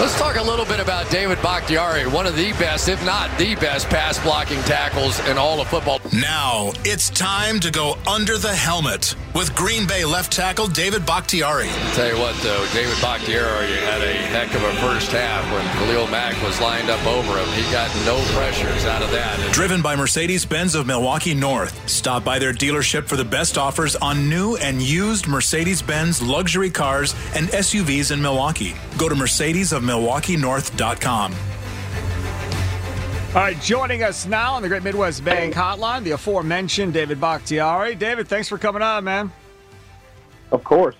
Let's talk a little bit about David Bakhtiari, one of the best, if not the best, pass blocking tackles in all of football. Now it's time to go under the helmet with Green Bay left tackle David Bakhtiari. Tell you what, though, David Bakhtiari had a heck of a first half when Khalil Mack was lined up over him. He got no pressures out of that. Driven by Mercedes Benz of Milwaukee North. Stop by their dealership for the best offers on new and used Mercedes Benz luxury cars and SUVs in Milwaukee. Go to Mercedes of MilwaukeeNorth.com. All right, joining us now on the Great Midwest Bank Hotline, the aforementioned David Bakhtiari. David, thanks for coming on, man. Of course.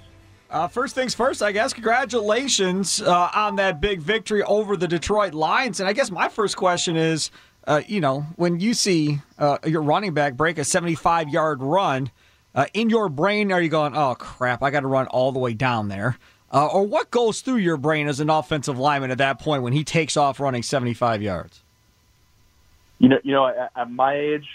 Uh, first things first, I guess, congratulations uh, on that big victory over the Detroit Lions. And I guess my first question is uh, you know, when you see uh, your running back break a 75 yard run, uh, in your brain, are you going, oh, crap, I got to run all the way down there? Uh, or what goes through your brain as an offensive lineman at that point when he takes off running 75 yards? You know, you know, at, at my age,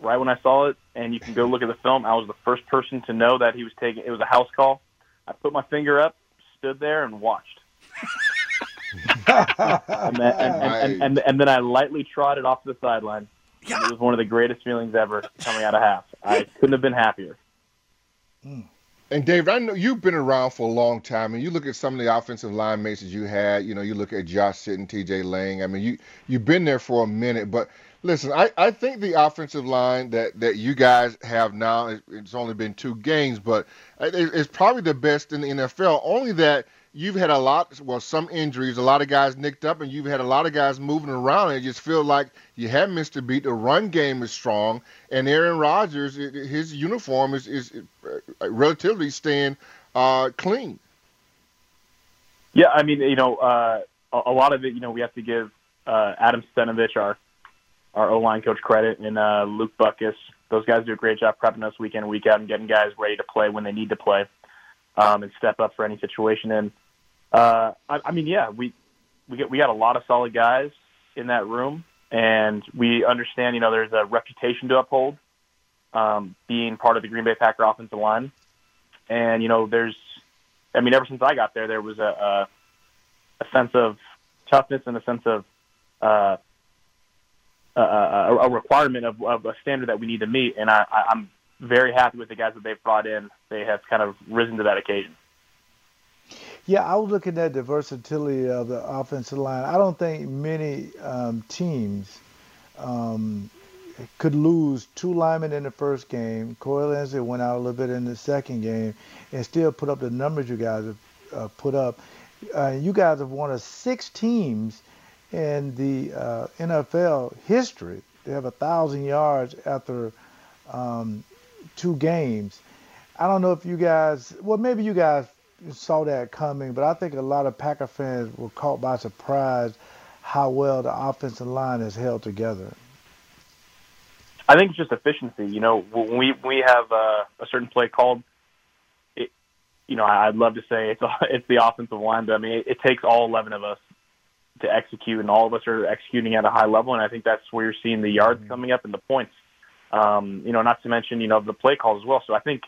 right when I saw it, and you can go look at the film, I was the first person to know that he was taking. It was a house call. I put my finger up, stood there, and watched. and, then, and, and, and, and, then I lightly trotted off to the sideline. It was one of the greatest feelings ever coming out of half. I couldn't have been happier. And David, I know you've been around for a long time, and you look at some of the offensive line mates that you had. You know, you look at Josh Sitton, T.J. Lang. I mean, you you've been there for a minute, but listen, I, I think the offensive line that, that you guys have now, it's only been two games, but it's probably the best in the NFL. Only that you've had a lot, well, some injuries, a lot of guys nicked up, and you've had a lot of guys moving around, and it just feel like you have missed a beat. The run game is strong, and Aaron Rodgers, his uniform is, is uh, relatively staying uh, clean. Yeah, I mean, you know, uh, a lot of it, you know, we have to give uh, Adam Stenavich, our our O line coach, credit, and uh, Luke Butkus. Those guys do a great job prepping us week in, week out, and getting guys ready to play when they need to play um, and step up for any situation. And uh, I, I mean, yeah, we we get we got a lot of solid guys in that room, and we understand. You know, there's a reputation to uphold, um, being part of the Green Bay Packer offensive line, and you know, there's, I mean, ever since I got there, there was a a, a sense of toughness and a sense of uh, a, a requirement of, of a standard that we need to meet, and I, I'm very happy with the guys that they've brought in. They have kind of risen to that occasion. Yeah, I was looking at the versatility of the offensive line. I don't think many um, teams um, could lose two linemen in the first game. Corey Linsley went out a little bit in the second game and still put up the numbers you guys have uh, put up. Uh, you guys have of six teams in the uh, NFL history. They have a thousand yards after um, two games. I don't know if you guys, well, maybe you guys saw that coming, but I think a lot of Packer fans were caught by surprise how well the offensive line is held together. I think it's just efficiency. You know, when we we have uh, a certain play called, it, you know, I'd love to say it's it's the offensive line, but I mean, it, it takes all eleven of us to execute, and all of us are executing at a high level, and I think that's where you're seeing the yards mm-hmm. coming up and the points. Um, you know, not to mention you know the play calls as well. So I think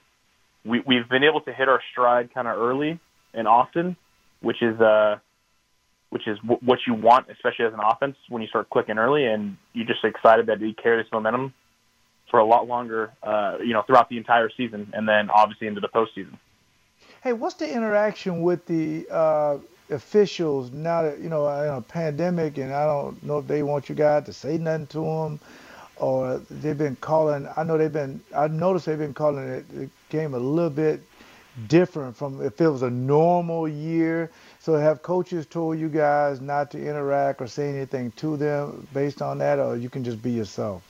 we, we've been able to hit our stride kind of early and often, which is uh, which is w- what you want, especially as an offense when you start clicking early, and you're just excited that we carry this momentum for a lot longer, uh, you know, throughout the entire season, and then obviously into the postseason. Hey, what's the interaction with the uh, officials now that you know in a pandemic, and I don't know if they want you guys to say nothing to them or they've been calling. I know they've been. I noticed they've been calling it the game a little bit different from if it was a normal year? So have coaches told you guys not to interact or say anything to them based on that, or you can just be yourself?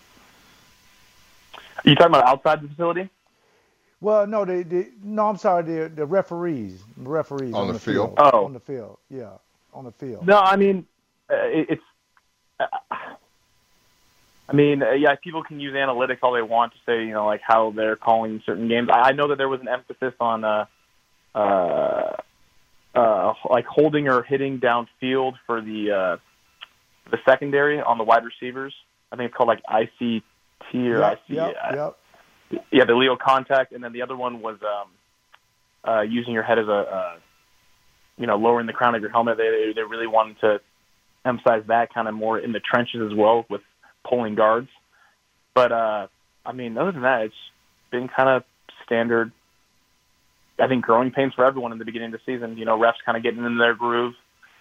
Are you talking about outside the facility? Well, no, the, the no, I'm sorry, the the referees, referees on, on the, the field. field. Oh. on the field, yeah, on the field. No, I mean, uh, it, it's. Uh, I mean, uh, yeah, people can use analytics all they want to say, you know, like how they're calling certain games. I, I know that there was an emphasis on, uh, uh, uh, like holding or hitting downfield for the uh, the secondary on the wide receivers. I think it's called like ICT or Yep, IC. yep, uh, yep. yeah, the Leo contact, and then the other one was um, uh, using your head as a, uh, you know, lowering the crown of your helmet. They they really wanted to emphasize that kind of more in the trenches as well with pulling guards. But uh, I mean, other than that, it's been kind of standard. I think growing pains for everyone in the beginning of the season. You know, refs kind of getting in their groove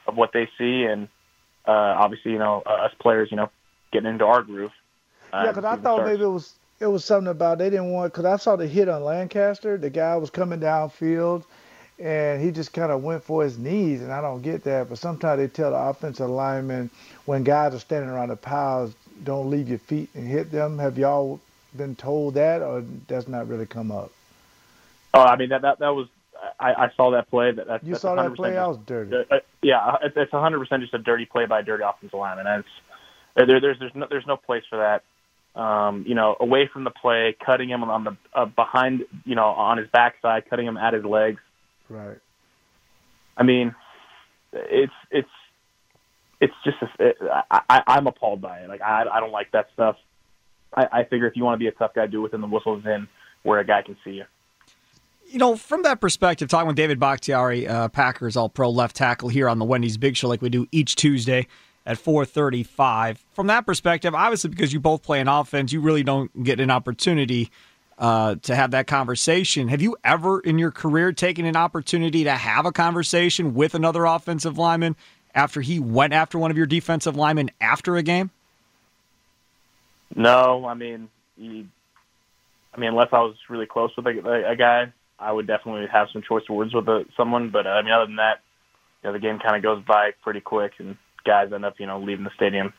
of what they see, and uh, obviously, you know, uh, us players, you know, getting into our groove. Uh, Yeah, because I thought starts. maybe it was it was something about they didn't want because I saw the hit on Lancaster. The guy was coming downfield, and he just kind of went for his knees, and I don't get that. But sometimes they tell the offensive linemen when guys are standing around the piles, don't leave your feet and hit them. Have y'all been told that, or that's not really come up? Oh, I mean that that that was. I, I saw that play. That that's, You that's saw that 100% play? just- I was dirty. Uh, uh, yeah, it's it's 100 percent just a dirty play by a dirty offensive lineman. And it's uh, there, there's there's no there's no place for that. Um, you know, away from the play, cutting him on the uh, behind, you know, on his backside, cutting him at his legs. Right. I mean, it's it's it's just a, it, I, I'm appalled by it. Like I I don't like that stuff. I, I figure if you want to be a tough guy, do it within the whistles in where a guy can see you. You know, from that perspective, talking with David Bakhtiari, uh, Packers All Pro left tackle here on the Wendy's Big Show, like we do each Tuesday at 4:35. From that perspective, obviously, because you both play an offense, you really don't get an opportunity uh, to have that conversation. Have you ever in your career taken an opportunity to have a conversation with another offensive lineman after he went after one of your defensive linemen after a game? No, I mean, you, I mean, unless I was really close with a, a, a guy, I would definitely have some choice words with a, someone. But uh, I mean, other than that, you know, the game kind of goes by pretty quick, and guys end up, you know, leaving the stadium.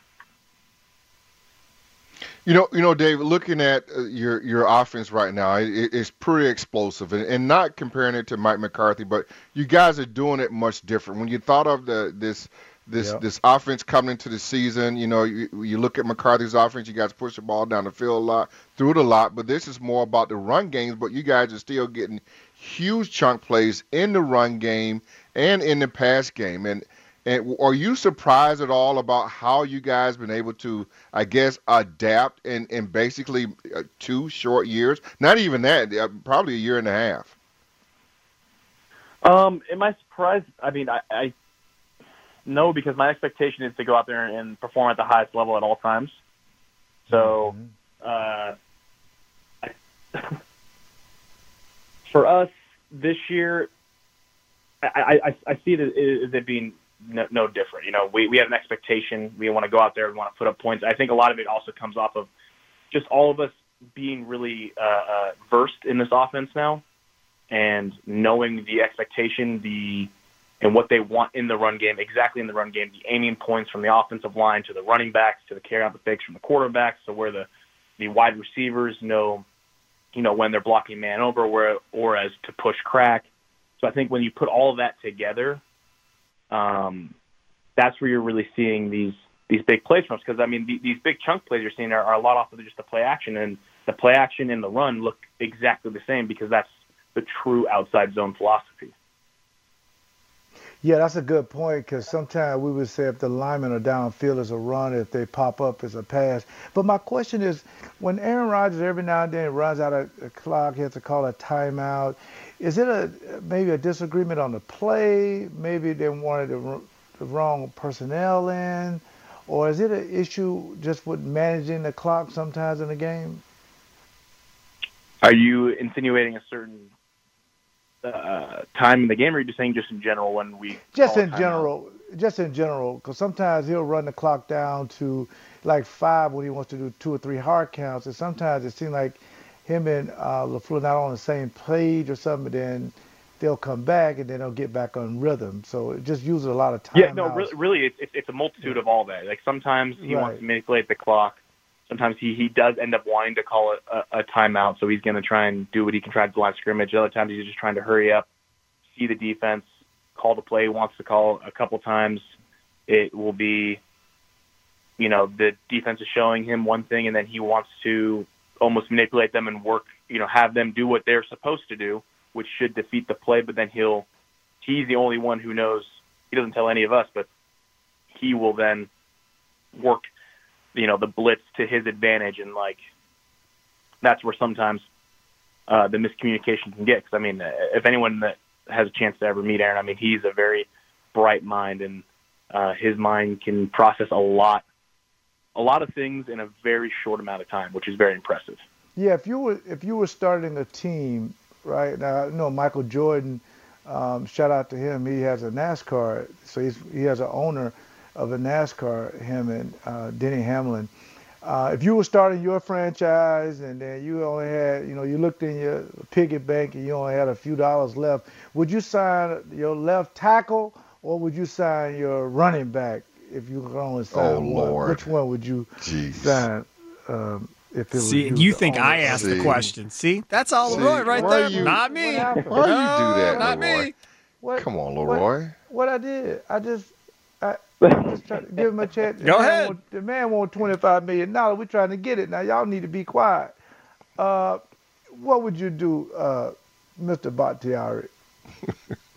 You know, you know, David. Looking at uh, your your offense right now, it, it's pretty explosive, and, and not comparing it to Mike McCarthy, but you guys are doing it much different. When you thought of the this this Yep. this offense coming into the season, you know, you, you look at McCarthy's offense. You guys push the ball down the field a lot, through it a lot, but this is more about the run games. But you guys are still getting huge chunk plays in the run game and in the pass game, and. And are you surprised at all about how you guys been able to, I guess, adapt in, in basically uh, two short years? Not even that, uh, probably a year and a half. Um, am I surprised? I mean, I, I no, because my expectation is to go out there and perform at the highest level at all times. So, uh, I, for us this year, I, I, I see it as it being no, no different. You know, we, we have an expectation. We want to go out there. We want to put up points. I think a lot of it also comes off of just all of us being really uh, uh, versed in this offense now and knowing the expectation, the and what they want in the run game, exactly in the run game, the aiming points from the offensive line to the running backs to the carry out the fakes from the quarterbacks, to where the the wide receivers know, you know, when they're blocking man over, where or as to push crack. So I think when you put all of that together, um, that's where you're really seeing these these big plays from us. Because I mean, the, these big chunk plays you're seeing are, are a lot off of just the play action, and the play action and the run look exactly the same because that's the true outside zone philosophy. Yeah, that's a good point because sometimes we would say if the linemen are downfield as a run, if they pop up as a pass. But my question is, when Aaron Rodgers every now and then runs out of clock, he has to call a timeout. Is it a maybe a disagreement on the play? Maybe they wanted the, the wrong personnel in, or is it an issue just with managing the clock sometimes in the game? Are you insinuating a certain uh, time in the game, or are you just saying just in general when we Just in general, just in general, because sometimes he'll run the clock down to like five when he wants to do two or three hard counts, and sometimes it seems like him and uh, Lafleur not on the same page or something. But then they'll come back and then they'll get back on rhythm. So it just uses a lot of time. Yeah, no, really, really it's, it's a multitude of all that. Like sometimes he Right. wants to manipulate the clock. Sometimes he, he does end up wanting to call a, a timeout, so he's going to try and do what he can try to the line scrimmage. Other times he's just trying to hurry up, see the defense, call the play, wants to call a couple times. It will be, you know, the defense is showing him one thing, and then he wants to almost manipulate them and work, you know, have them do what they're supposed to do, which should defeat the play. But then he'll, he's the only one who knows. He doesn't tell any of us, but he will then work, you know, the blitz to his advantage, and like that's where sometimes uh, the miscommunication can get. Because I mean, if anyone that has a chance to ever meet Aaron, I mean, he's a very bright mind, and uh, his mind can process a lot, a lot of things in a very short amount of time, which is very impressive. Yeah, if you were if you were starting a team right now, I know Michael Jordan. Um, shout out to him. He has a NASCAR, so he's he has an owner of a NASCAR. Him and uh, Denny Hamlin. Uh, if you were starting your franchise and then you only had, you know, you looked in your piggy bank and you only had a few dollars left, would you sign your left tackle or would you sign your running back if you could only sign Oh, one? Lord. Which one would you Jeez. sign? Um, if it was See, and you the think only- I asked the question. See, that's all See, Leroy right there. you- not me. What happened? Why you do No, that, Not Leroy? me. What, Come on, what- Leroy. What, I did, I just, I, I just tried to give him a chance. The Go man ahead. Want, the man want twenty five million dollars. We're trying to get it now. Y'all need to be quiet. Uh, what would you do, uh, Mr. Bakhtiari?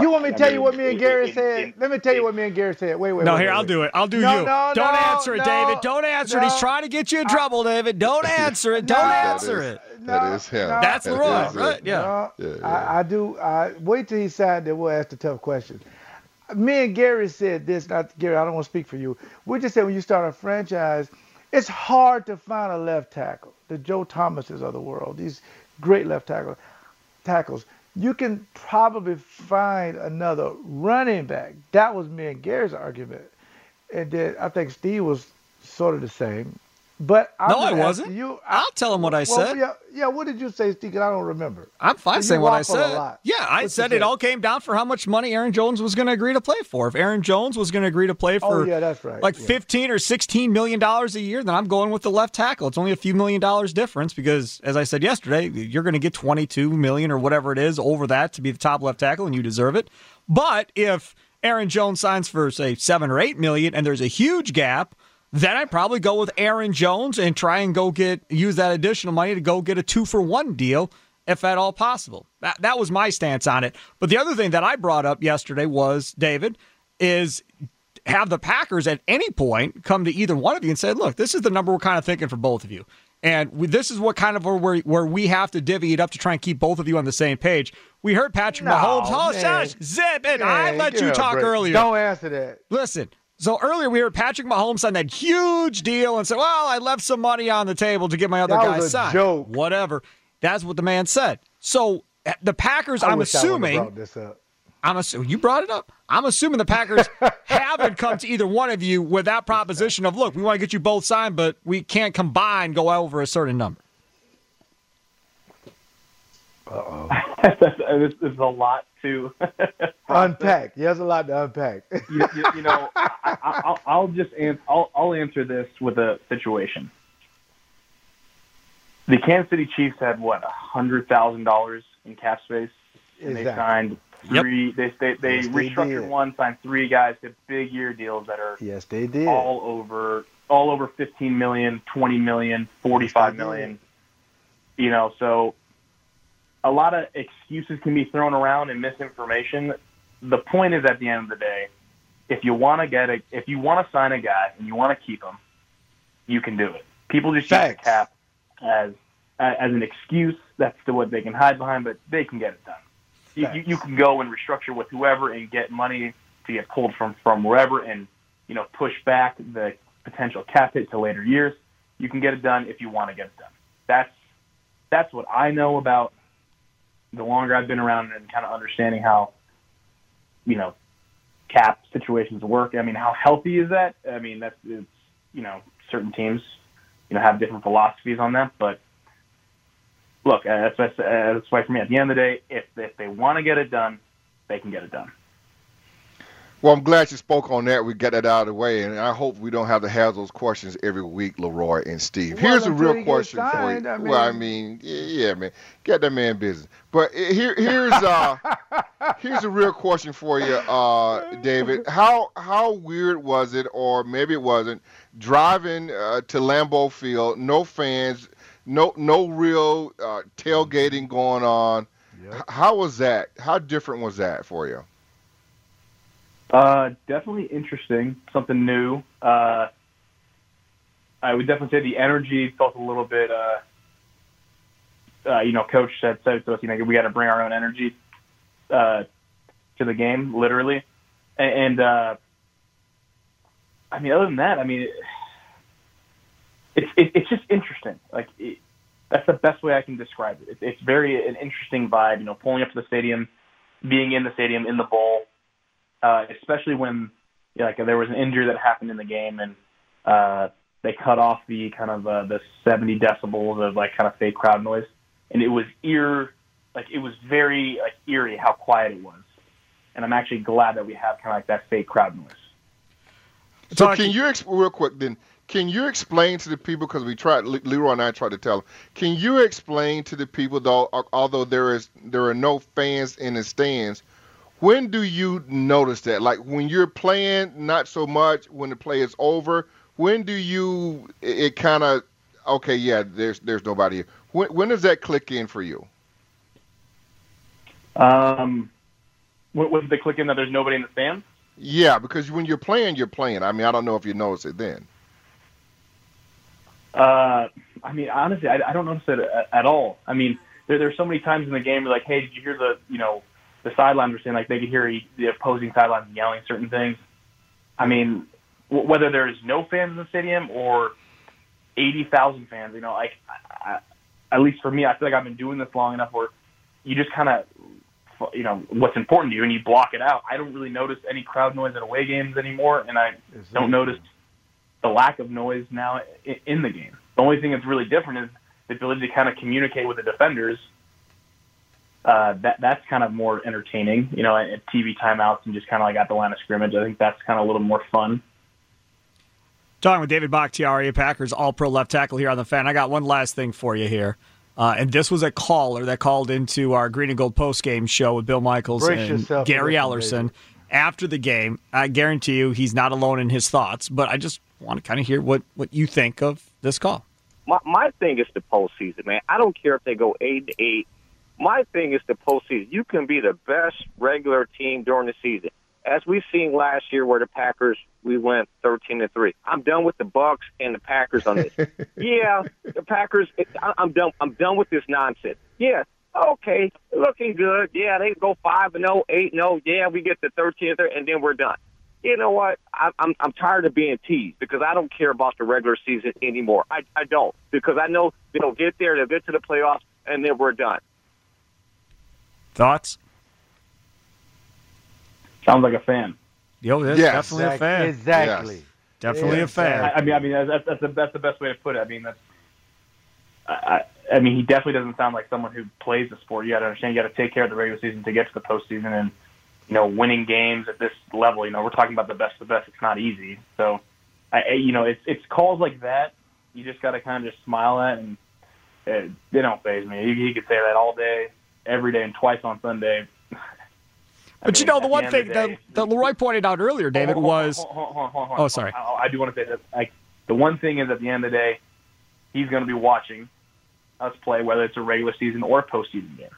You want me to tell you what me and Gary said? Let me tell you what me and Gary said. Wait, wait. No, wait, here wait, I'll do it. I'll do No, you. no, Don't no, answer it, no, David. Don't answer it. He's trying to get you in uh, trouble, David. Don't answer it. Don't That answer is- it. That is him. no, That's That Leroy, is right? Yeah. No, Yeah, yeah. I, I do. I wait till he signed that we'll ask the tough questions. Me and Gary said this. Not Gary. I don't want to speak for you. We just said when you start a franchise, it's hard to find a left tackle. The Joe Thomases of the world. These great left tackle tackles. You can probably find another running back. That was me and Gary's argument, and then I think Steve was sort of the same. But I'm No, I wasn't. You, I'll tell him what I well, said. Yeah, yeah. What did you say, Steve? I don't remember. I'm fine saying what I said. Yeah, I What you said it all came down for how much money Aaron Jones was going to agree to play for. If Aaron Jones was going to agree to play for, Oh, for yeah, that's right. like Yeah. 15 or 16 million dollars a year, then I'm going with the left tackle. It's only a few million dollars difference because as I said yesterday, you're going to get 22 million or whatever it is over that to be the top left tackle and you deserve it. But if Aaron Jones signs for say 7 or 8 million and there's a huge gap, then I'd probably go with Aaron Jones and try and go get use that additional money to go get a 2 for 1 deal if at all possible. That that was my stance on it. But the other thing that I brought up yesterday was David is have the Packers at any point come to either one of you and say, "Look, this is the number we're kind of thinking for both of you." And we, this is what kind of where where we have to divvy it up to try and keep both of you on the same page. We heard Patrick No, Mahomes. Oh, man. shush, zip it. I let give you talk earlier. Don't answer that. Listen. So earlier we heard Patrick Mahomes sign that huge deal and said, "Well, I left some money on the table to get my other That guys signed." joke. Whatever. That's what the man said. So uh, the Packers, I I'm wish I would've assuming, brought this up. I'm assuming you brought it up. I'm assuming the Packers haven't come to either one of you with that proposition of, look, we want to get you both signed, but we can't combine go over a certain number. Uh, this is a lot to Unpack. He has a lot to unpack. you, you, you know, I, I, I'll, I'll just an, I'll, I'll answer this with a situation. The Kansas City Chiefs had what a hundred thousand dollars in cap space, and they Exactly. signed Yep. three. They they, they Yes, restructured did. one, signed three guys to big year deals that are yes, they did. all over all over 15 million, 20 million, 45 Yes, they million. You know, so a lot of excuses can be thrown around and misinformation. The point is at the end of the day, if you want to get a if you want to sign a guy and you want to keep him, you can do it. People just use the cap as as an excuse. That's the what they can hide behind, but they can get it done. You, you, you can go and restructure with whoever and get money to get pulled from from wherever, and you know push back the potential cap hit to later years. You can get it done if you want to get it done. That's that's what I know about the longer I've been around and kind of understanding how you know cap situations work. I mean, how healthy is that? I mean, that's it's you know certain teams you know have different philosophies on that, but look, that's, that's why for me, at the end of the day, if if they want to get it done, they can get it done. Well, I'm glad you spoke on that. We got that out of the way, and I hope we don't have to have those questions every week, Leroy and Steve. Well, Here's a real question gets for you. signed, I well, I mean- mean, yeah, man, get that man business. But here, here's uh, here's a real question for you, uh, David. How how weird was it, or maybe it wasn't, driving uh, to Lambeau Field, no fans, no no real uh, tailgating going on. H- How was that? How different was that for you? Uh, definitely interesting, something new. Uh, I would definitely say the energy felt a little bit. Uh, uh, you know, coach said said to us, you know, we got to bring our own energy uh, to the game, literally. And, and uh, I mean, other than that, I mean, it's it, it's just interesting. Like it, that's the best way I can describe it. it. It's very an interesting vibe. You know, pulling up to the stadium, being in the stadium in the bowl uh, especially when you know, like there was an injury that happened in the game and uh, they cut off the kind of uh, the 70 decibels of like kind of fake crowd noise, and it was ear like it was very like eerie how quiet it was, and I'm actually glad that we have kind of like that fake crowd noise. So Talking- can you ex- real quick then? Can you explain to the people because we tried Le- Leroy and I tried to tell them. Can you explain to the people though, although there is there are no fans in the stands, when do you notice that? Like when you're playing, not so much. When the play is over, when do you it, it kind of okay? Yeah, there's there's nobody here. When when does that click in for you? Um, when, when they click in that there's nobody in the stands. Yeah, because when you're playing, you're playing. I mean, I don't know if you notice it then. Uh, I mean, honestly, I, I don't notice it at, at all. I mean, there, there's so many times in the game like, hey, did you hear the, you know, the sidelines were saying like they could hear the opposing sidelines yelling certain things. I mean, w- whether there's no fans in the stadium or eighty thousand fans, you know, like, I, I, at least for me, I feel like I've been doing this long enough where you just kind of, you know, what's important to you and you block it out. I don't really notice any crowd noise at away games anymore, and I don't notice the lack of noise now in the game. The only thing that's really different is the ability to kind of communicate with the defenders. Uh, that that's kind of more entertaining, you know, at, at TV timeouts and just kind of like at the line of scrimmage. I think that's kind of a little more fun. Talking with David Bakhtiari, Packers All Pro left tackle here on the fan. I got one last thing for you here. Uh, and this was a caller that called into our Green and Gold post game show with Bill Michaels Brace and Gary Ellerson after the game. I guarantee you he's not alone in his thoughts, but I just want to kind of hear what, what you think of this call. my my thing is the postseason, man. I don't care if they go eight to eight. My thing is the postseason. You can be the best regular team during the season, as we've seen last year, where the Packers we went thirteen to three. I'm done with the Bucks and the Packers on this. yeah, the Packers. It, I, I'm done. I'm done with this nonsense. Yeah. Okay, looking good. Yeah, they go five and zero, eight and zero. Yeah, we get the thirteen and then we're done you know what? I, I'm I'm tired of being teased because I don't care about the regular season anymore. I I don't because I know they'll get there, they'll get to the playoffs, and then we're done. Thoughts? Sounds like a fan. Yo, that's Yes. definitely a fan. Exactly. Yes. Definitely a fan. I, I mean, I mean that's that's the that's the best way to put it. I mean that's. I, I I mean, he definitely doesn't sound like someone who plays the sport. You got to understand, you got to take care of the regular season to get to the postseason, and you know, winning games at this level. You know, we're talking about the best of the best. It's not easy. So, I, I you know, it's it's calls like that. You just got to kind of just smile at, and uh, they don't phase me. He, he could say that all day, every day, and twice on Sunday. But you know, the one end thing the that, day- that Leroy pointed out earlier, David, Hold was hold Oh, sorry. I, I do want to say that. Like the one thing is, at the end of the day, he's going to be watching us play, whether it's a regular season or a postseason game.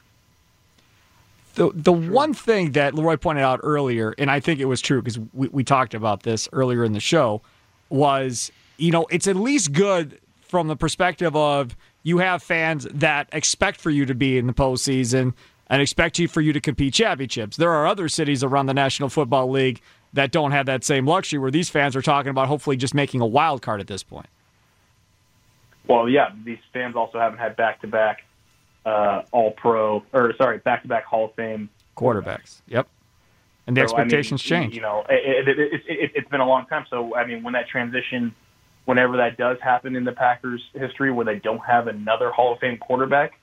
the the one thing that Leroy pointed out earlier, and I think it was true because we, we talked about this earlier in the show, was you know it's at least good from the perspective of you have fans that expect for you to be in the postseason and expect you for you to compete championships. There are other cities around the National Football League that don't have that same luxury, where these fans are talking about hopefully just making a wild card at this point. Well, yeah, these fans also haven't had back-to-back uh, All-Pro, or sorry, back-to-back Hall of Fame Quarterbacks, yep, and the So, I mean, expectations change. You know, it, it, it, it, it's been a long time. So, I mean, when that transition, whenever that does happen in the Packers' history, where they don't have another Hall of Fame quarterback,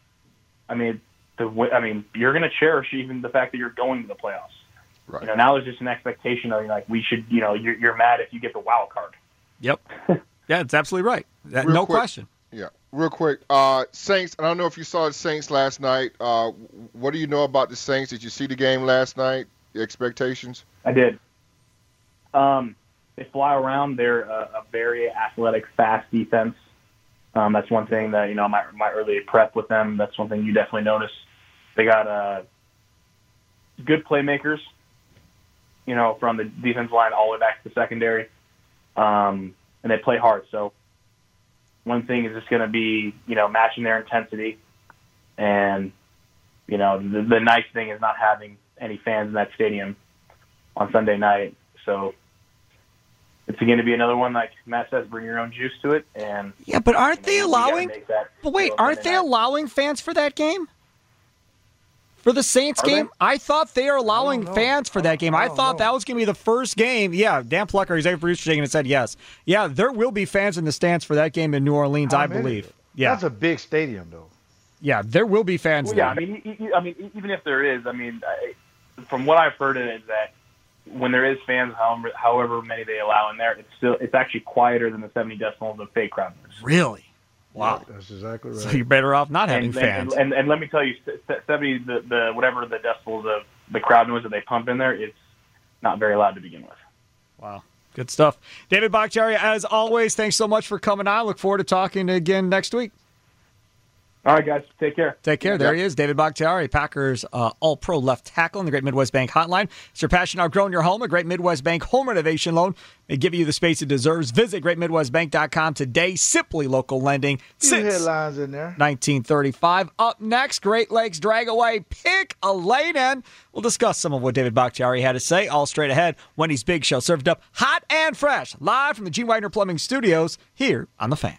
I mean, the I mean, you're going to cherish even the fact that you're going to the playoffs. Right. You know, now there's just an expectation of like we should, you know, you're, you're mad if you get the wild card. Yep. yeah, it's absolutely right. That, Real no quick. question. Yeah, real quick. Uh, Saints. I don't know if you saw the Saints last night. Uh, what do you know about the Saints? Did you see the game last night? The expectations? I did. Um, they fly around. They're a, a very athletic, fast defense. Um, that's one thing that you know my my early prep with them. That's one thing you definitely notice. They got uh, good playmakers. You know, from the defense line all the way back to the secondary, um, and they play hard. So one thing is just going to be you know matching their intensity, and you know the, the nice thing is not having any fans in that stadium on Sunday night. So it's going to be another one like Matt says, bring your own juice to it. And Yeah, but aren't they you know, we gotta allowing? But wait, aren't they night. allowing fans for that game? For the Saints Are they? game, I thought they are allowing fans for that game. I, I thought know. that was going to be the first game. Yeah, Dan Plucker, executive producer, shaking and said yes. Yeah, there will be fans in the stands for that game in New Orleans, How I many? believe. Yeah, That's a big stadium, though. yeah, there will be fans Well, there. yeah, I mean, I mean, even if there is, I mean, I, from what I've heard, it is that when there is fans, however, however many they allow in there, it's still it's actually quieter than the 70 decibels of fake crowd noise. really? Wow. That's exactly right. So you're better off not having and, fans. And, and, and let me tell you, se- se- 70 the, the whatever the decibels of the crowd noise that they pump in there, it's not very loud to begin with. Wow. Good stuff. David Bakhtiari, as always, thanks so much for coming on. Look forward to talking again next week. All right, guys, take care. Take care. There he is, David Bakhtiari, Packers uh, All Pro left tackle in the Great Midwest Bank Hotline. Is your passion outgrowing your home? A Great Midwest Bank home renovation loan may give you the space it deserves. Visit greatmidwestbank.com today. Simply local lending Few since headlines in there. 1935. Up next, Great Lakes Dragaway. Pick a lane in. We'll discuss some of what David Bakhtiari had to say. All straight ahead. Wendy's Big Show served up hot and fresh, live from the Gene Widener Plumbing Studios here on the Fan.